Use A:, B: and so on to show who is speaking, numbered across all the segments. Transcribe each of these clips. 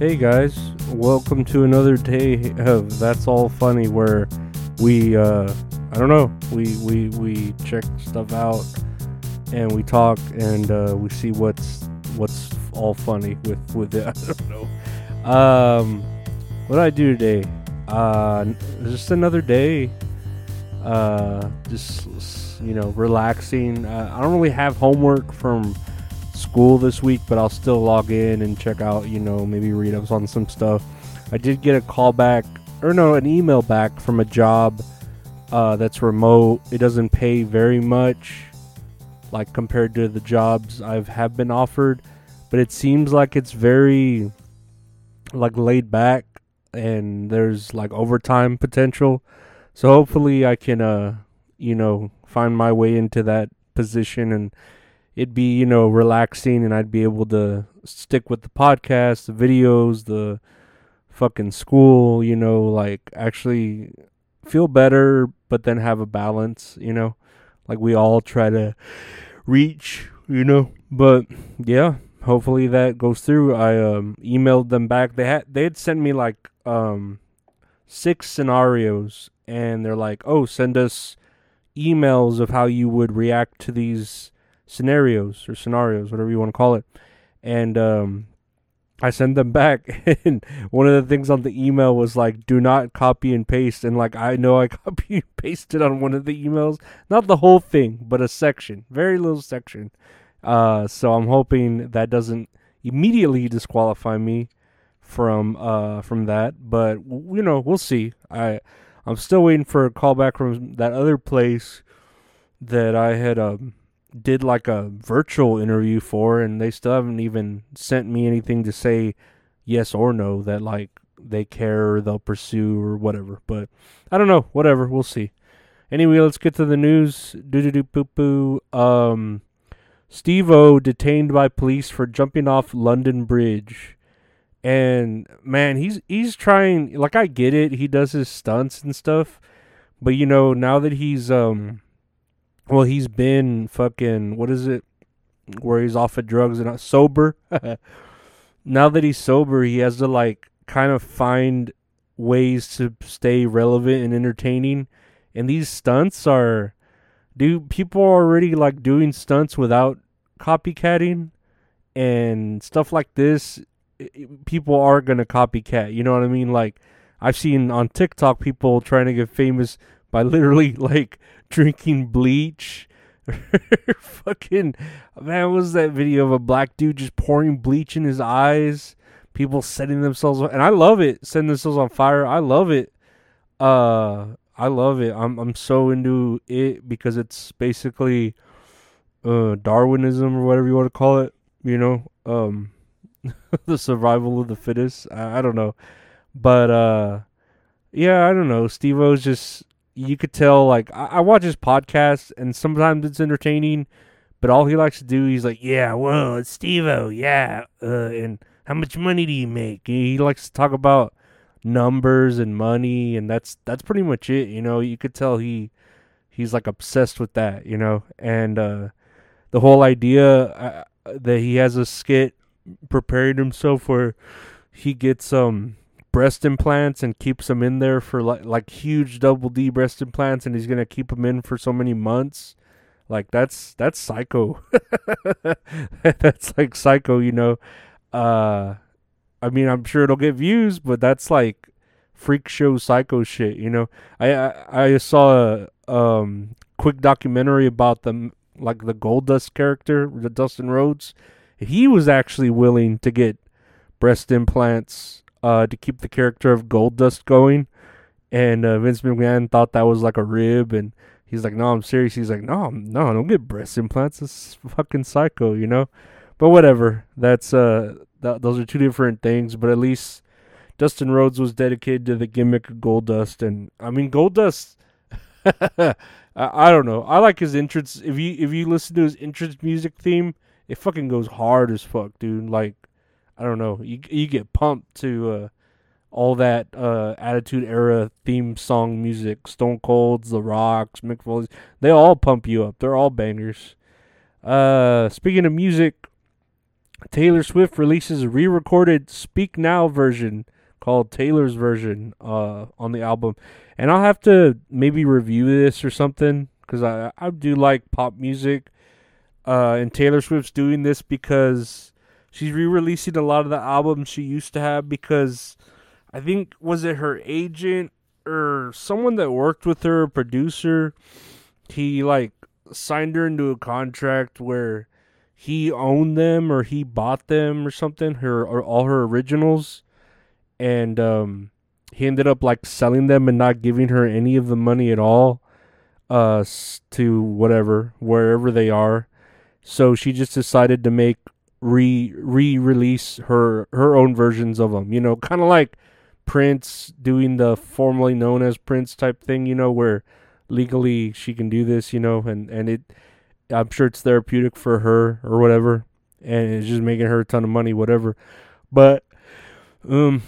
A: Hey guys, welcome to another day of That's All Funny where we uh I don't know, we we we check stuff out and we talk and uh we see what's what's all funny with with it. I don't know. Um what did I do today? Uh just another day uh just you know, relaxing. Uh, I don't really have homework from school this week, but I'll still log in and check out, you know, maybe read up on some stuff. I did get a call back, or no, an email back from a job uh, that's remote. It doesn't pay very much, like compared to the jobs I've have been offered, but it seems like it's very like laid back and there's like overtime potential. So hopefully I can uh you know find my way into that position and it'd be you know relaxing and I'd be able to stick with the podcast, the videos, the fucking school, you know, like actually feel better but then have a balance, you know, like we all try to reach, you know. But yeah, hopefully that goes through. I um emailed them back. They had they had sent me like um six scenarios and they're like, "Oh, send us emails of how you would react to these scenarios or scenarios, whatever you want to call it. And um, I sent them back, and one of the things on the email was like, "Do not copy and paste." And like, I know I copy and pasted on one of the emails, not the whole thing, but a section, very little section. Uh, so I'm hoping that doesn't immediately disqualify me from uh from that, but you know, we'll see. I I'm still waiting for a callback from that other place that I had um did like a virtual interview for, and they still haven't even sent me anything to say yes or no that like they care or they'll pursue or whatever. But I don't know. Whatever. We'll see. Anyway, let's get to the news. Do do do poo poo. Um, Steve-O detained by police for jumping off London Bridge. And man, he's he's trying like I get it. He does his stunts and stuff. But you know, now that he's um well, he's been fucking what is it? Where he's off of drugs and not sober. now that he's sober, he has to like kind of find ways to stay relevant and entertaining. And these stunts are do people are already like doing stunts without copycatting and stuff like this people are gonna copycat you know what i mean like i've seen on tiktok people trying to get famous by literally like drinking bleach. Fucking man, was that video of a black dude just pouring bleach in his eyes? People setting themselves and I love it, setting themselves on fire. I love it. Uh I love it. I'm I'm so into it because it's basically uh Darwinism or whatever you want to call it, you know. Um the survival of the fittest. I, I don't know. But uh yeah, I don't know. Steve-O's just you could tell like I, I watch his podcast and sometimes it's entertaining, but all he likes to do he's like, yeah, well, it's Steve-O, yeah, uh, and how much money do you make? He likes to talk about numbers and money, and that's that's pretty much it. You know, you could tell he he's like obsessed with that. You know, and uh, the whole idea uh, that he has a skit preparing himself where he gets um breast implants and keeps them in there for like like huge double D breast implants, and he's gonna keep them in for so many months. Like that's that's psycho. that's like psycho, you know. Uh, I mean, I'm sure it'll get views, but that's like freak show psycho shit, you know. I I, I saw a um quick documentary about them, like the Goldust character, the Dustin Rhodes. He was actually willing to get breast implants uh, to keep the character of Gold Dust going. And uh, Vince McMahon thought that was like a rib, and he's like, "No, I'm serious." He's like, "No, no, don't get breast implants. It's fucking psycho, you know." But whatever. That's uh, th- those are two different things. But at least Dustin Rhodes was dedicated to the gimmick of Gold Dust, and I mean Goldust. I, I don't know. I like his entrance. If you if you listen to his entrance music theme, it fucking goes hard as fuck, dude. Like I don't know. You you get pumped to uh, all that uh, Attitude Era theme song music. Stone Cold's, The Rocks, Mick Foley's. They all pump you up. They're all bangers. Uh, speaking of music, Taylor Swift releases a re-recorded "Speak Now" version called Taylor's version uh, on the album, and I'll have to maybe review this or something because I I do like pop music, uh, and Taylor Swift's doing this because she's re-releasing a lot of the albums she used to have because I think was it her agent or someone that worked with her, producer, he like signed her into a contract where he owned them or he bought them or something, her or all her originals, and um, he ended up like selling them and not giving her any of the money at all, uh, to whatever wherever they are. So she just decided to make re re release her her own versions of them. You know, kind of like Prince doing the formerly known as Prince type thing, you know, where legally she can do this, you know, and and it I'm sure it's therapeutic for her or whatever, and it's just making her a ton of money, whatever. But um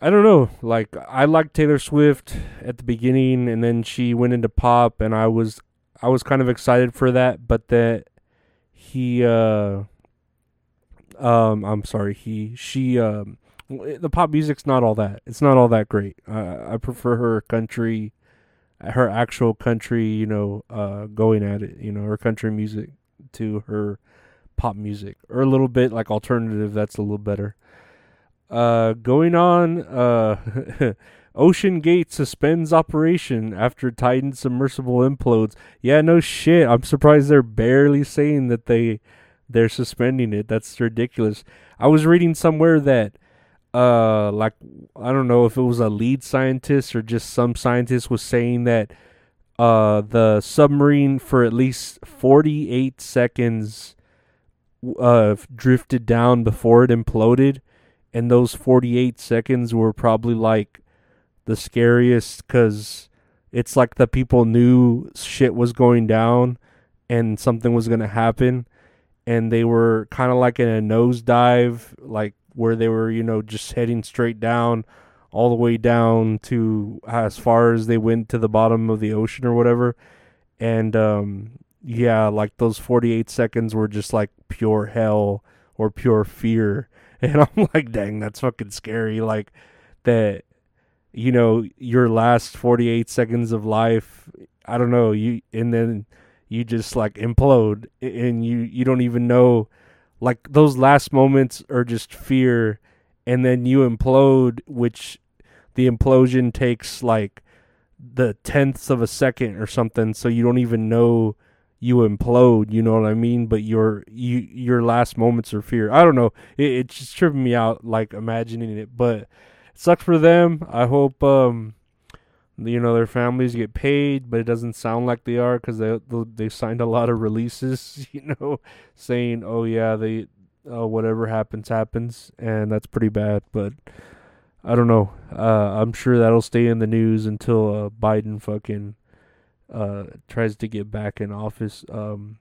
A: I don't know. Like I liked Taylor Swift at the beginning and then she went into pop and I was I was kind of excited for that, but that he uh um I'm sorry, he she um the pop music's not all that. It's not all that great. Uh, I prefer her country, her actual country. You know, uh, going at it. You know, her country music to her pop music, or a little bit like alternative. That's a little better. Uh, going on. Uh, OceanGate suspends operation after Titan submersible implodes. Yeah, no shit. I'm surprised they're barely saying that they they're suspending it. That's ridiculous. I was reading somewhere that uh like I don't know if it was a lead scientist or just some scientist was saying that uh the submarine for at least 48 seconds uh drifted down before it imploded and those 48 seconds were probably like the scariest cuz it's like the people knew shit was going down and something was going to happen and they were kind of like in a nosedive like where they were, you know, just heading straight down all the way down to as far as they went to the bottom of the ocean or whatever. And um yeah, like those 48 seconds were just like pure hell or pure fear. And I'm like, dang, that's fucking scary. Like that, you know, your last 48 seconds of life, I don't know, you, and then you just like implode and you, you don't even know like those last moments are just fear and then you implode which the implosion takes like the tenths of a second or something so you don't even know you implode you know what i mean? But your you your last moments are fear. I don't know. It, it's just tripping me out like imagining it but it sucks for them. I hope um you know their families get paid but it doesn't sound like they are because they they signed a lot of releases you know saying oh yeah they uh, whatever happens happens and that's pretty bad but i don't know. Uh, i'm sure that'll stay in the news until uh, biden fucking uh, tries to get back in office. Um,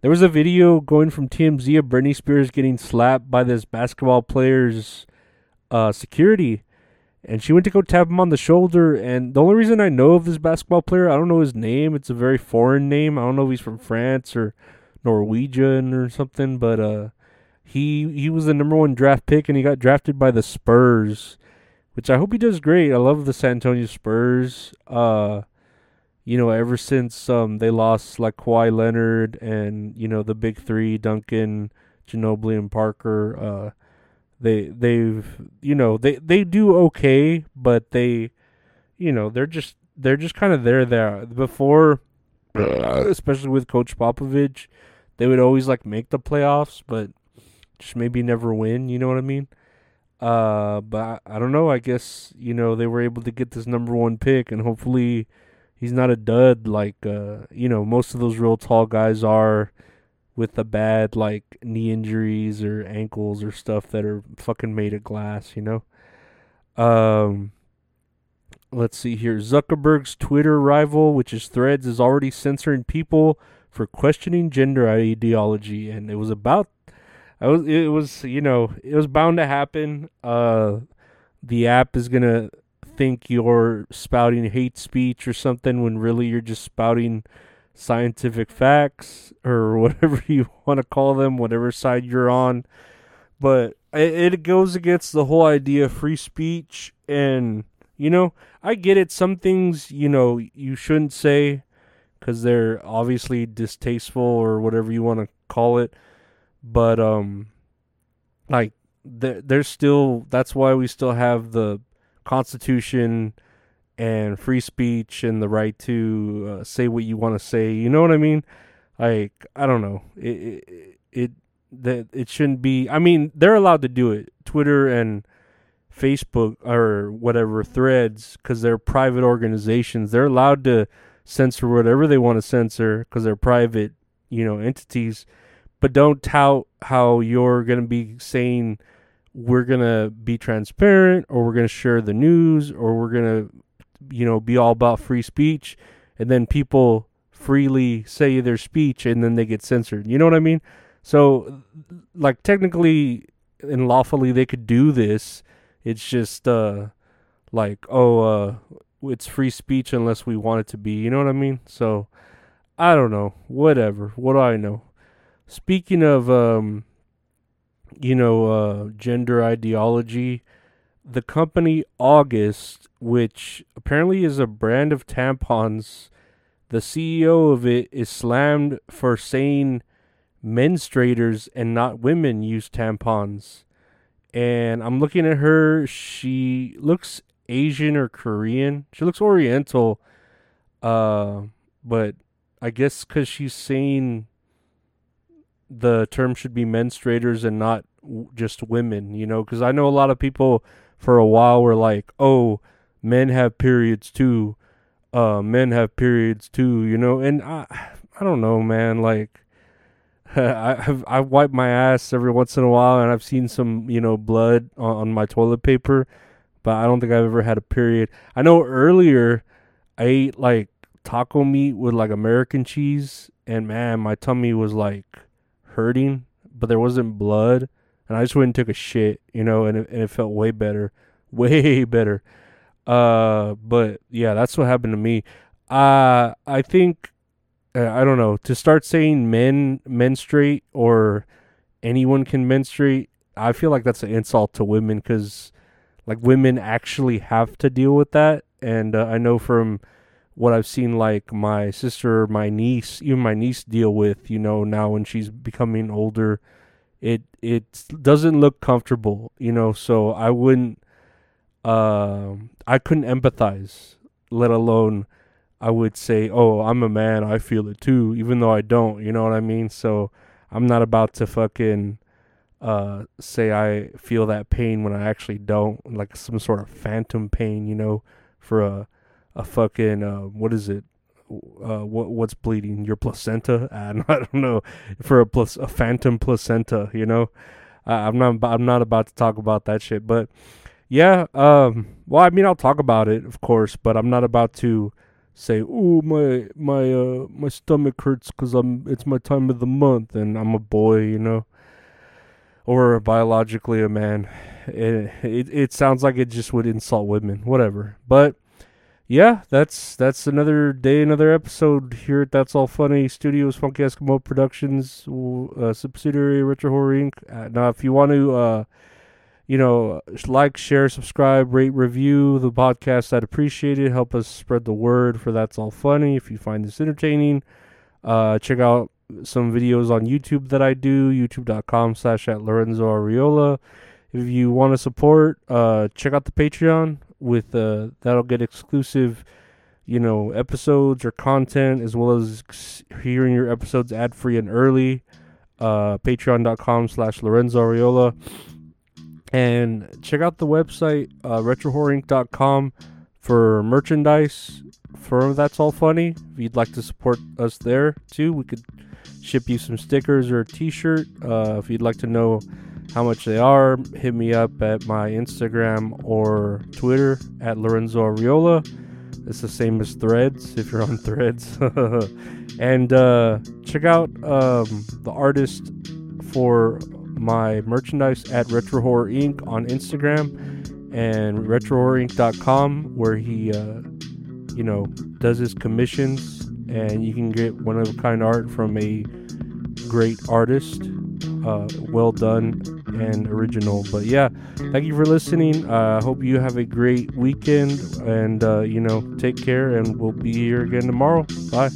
A: there was a video going from TMZ of Britney Spears getting slapped by this basketball player's uh, security and she went to go tap him on the shoulder. And the only reason I know of this basketball player, I don't know his name. It's a very foreign name. I don't know if he's from France or Norwegian or something, but uh, he he was the number one draft pick, and he got drafted by the Spurs, which I hope he does great. I love the San Antonio Spurs. Uh, you know, ever since um they lost like Kawhi Leonard and you know the big three, Duncan, Ginobili, and Parker. Uh, they they've you know they they do okay, but they you know they're just they're just kind of there there before, especially with Coach Popovich, they would always like make the playoffs, but just maybe never win. You know what I mean? Uh, but I, I don't know. I guess you know they were able to get this number one pick, and hopefully he's not a dud like uh you know most of those real tall guys are with the bad like knee injuries or ankles or stuff that are fucking made of glass, you know. Um let's see here. Zuckerberg's Twitter rival, which is Threads, is already censoring people for questioning gender ideology and it was about I was it was, you know, it was bound to happen. Uh the app is going to think you're spouting hate speech or something when really you're just spouting scientific facts or whatever you want to call them, whatever side you're on. But it, it goes against the whole idea of free speech. And, you know, I get it. Some things, you know, you shouldn't say because they're obviously distasteful or whatever you want to call it. But, um, like, there there's still, that's why we still have the Constitution and free speech and the right to uh, say what you want to say. You know what I mean? Like I don't know. It it, it that it shouldn't be. I mean, they're allowed to do it. Twitter and Facebook or whatever threads because they're private organizations. They're allowed to censor whatever they want to censor because they're private, you know, entities. But don't tout how you're gonna be saying we're gonna be transparent or we're gonna share the news or we're gonna you know, be all about free speech, and then people freely say their speech and then they get censored. You know what I mean? So, like, technically and lawfully, they could do this. It's just, uh, like, oh, uh, it's free speech unless we want it to be. You know what I mean? So, I don't know. Whatever. What do I know? Speaking of, um, you know, uh, gender ideology, the company August, which apparently is a brand of tampons, the CEO of it is slammed for saying menstruators and not women use tampons. And I'm looking at her, she looks Asian or Korean. She looks oriental. Uh but I guess cuz she's saying the term should be menstruators and not just women, you know, cuz I know a lot of people for a while were like, "Oh, men have periods too. Uh, men have periods too." You know, and I, I don't know, man. Like, I have I wipe my ass every once in a while, and I've seen some, you know, blood on, on my toilet paper, but I don't think I've ever had a period. I know earlier I ate like taco meat with like American cheese, and man, my tummy was like hurting, but there wasn't blood and I just went and took a shit, you know, and it, and it felt way better, way better. Uh, but yeah, that's what happened to me. Uh, I think uh, I don't know to start saying men menstruate or anyone can menstruate. I feel like that's an insult to women because like women actually have to deal with that, and uh, I know from what I've seen, like my sister, my niece, even my niece deal with, you know, now when she's becoming older it it doesn't look comfortable, you know. So I wouldn't, uh, I couldn't empathize, let alone I would say, oh, I'm a man, I feel it too, even though I don't. You know what I mean? So I'm not about to fucking uh, say I feel that pain when I actually don't, like some sort of phantom pain, you know, for a a fucking uh, what is it? Uh, what what's bleeding? Your placenta? And I don't know. For a plus a phantom placenta you know? Uh, I'm not I'm not about to talk about that shit but yeah um well I mean I'll talk about it of course but I'm not about to say oh my my uh my stomach hurts cuz I'm it's my time of the month and I'm a boy you know? Or biologically a man. It, it it sounds like it just would insult women whatever but yeah, that's that's another day, another episode here at That's All Funny Studios, Funky Eskimo Productions, uh, subsidiary Retro Horror Inc. Uh, now, if you want to, uh, you know, like, share, subscribe, rate, review the podcast, I'd appreciate it. Help us spread the word for That's All Funny. If you find this entertaining, uh, check out some videos on YouTube that I do, youtube.com slash at Lorenzo Ariola. If you want to support, uh, check out the Patreon with uh that'll get exclusive you know episodes or content as well as hearing your episodes ad free and early uh patreon.com slash lorenzo ariola. And check out the website uh retrohorrorinc.com for merchandise. For that's all funny. If you'd like to support us there too we could ship you some stickers or a t-shirt uh if you'd like to know how much they are, hit me up at my Instagram or Twitter at Lorenzo Ariola. It's the same as Threads if you're on Threads. and uh, check out um, the artist for my merchandise at Retro Horror Inc. on Instagram and retrohorrorinc.com where he, uh, you know, does his commissions and you can get one of a kind art from a great artist. Uh, well done and original. But yeah, thank you for listening. I uh, hope you have a great weekend and, uh, you know, take care, and we'll be here again tomorrow. Bye.